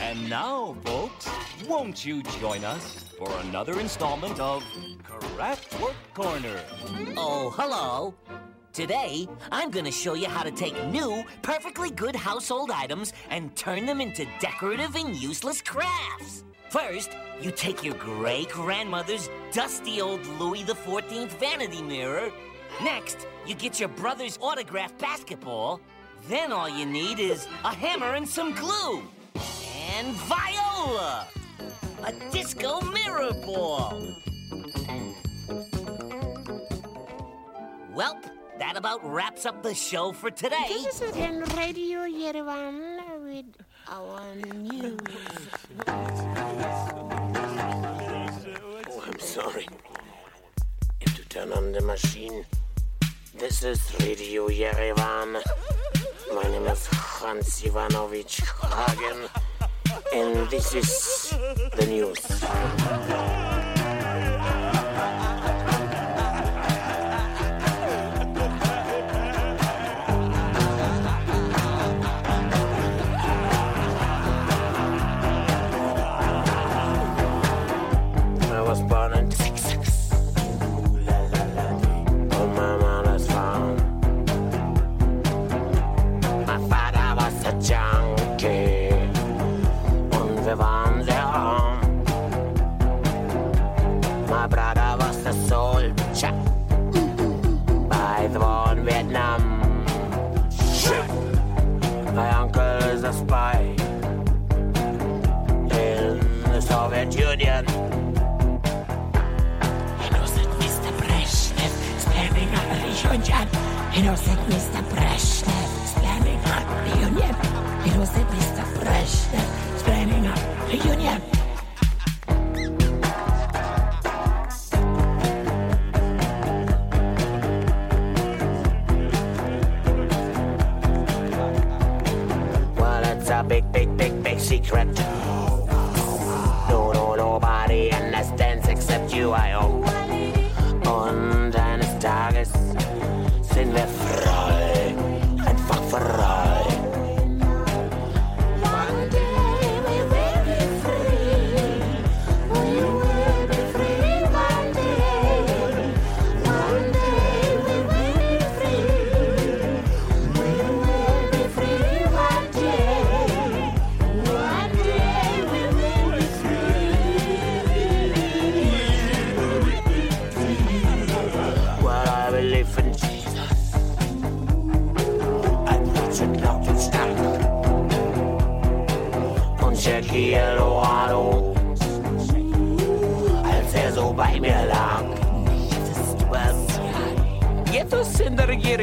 And now, folks, won't you join us for another installment of Craftwork Corner? Oh, hello. Today, I'm gonna show you how to take new, perfectly good household items and turn them into decorative and useless crafts. First, you take your great grandmother's dusty old Louis XIV vanity mirror. Next, you get your brother's autographed basketball. Then all you need is a hammer and some glue. And Viola! A disco mirror ball. Welp, that about wraps up the show for today. This is in Radio Yerevan with our news. Oh, I'm sorry. You have to turn on the machine. This is Radio Yerevan. My name is Hans Ivanovich Hagen, and this is the news.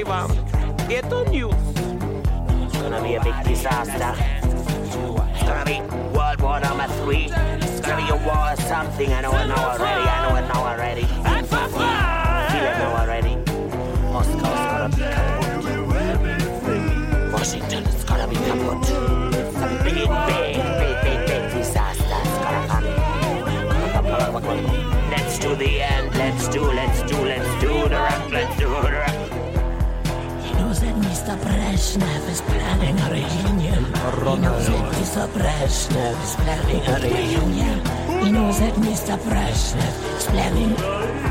Get on news. It's gonna be a big disaster. It's gonna be World War number three. It's gonna be a war or something. I know it now already. I know it now already. I feel it now already. Moscow's gonna be kaputt. Washington is gonna be kaputt. It's a big, big, big, big, big disaster. It's gonna come. Let's do the end. Let's do, let's do, let's do the rock. Let's do the rock. Brezhnev is planning a reunion. He knows that Mr. Brezhnev is planning a reunion. He knows that Mr. Brezhnev is planning.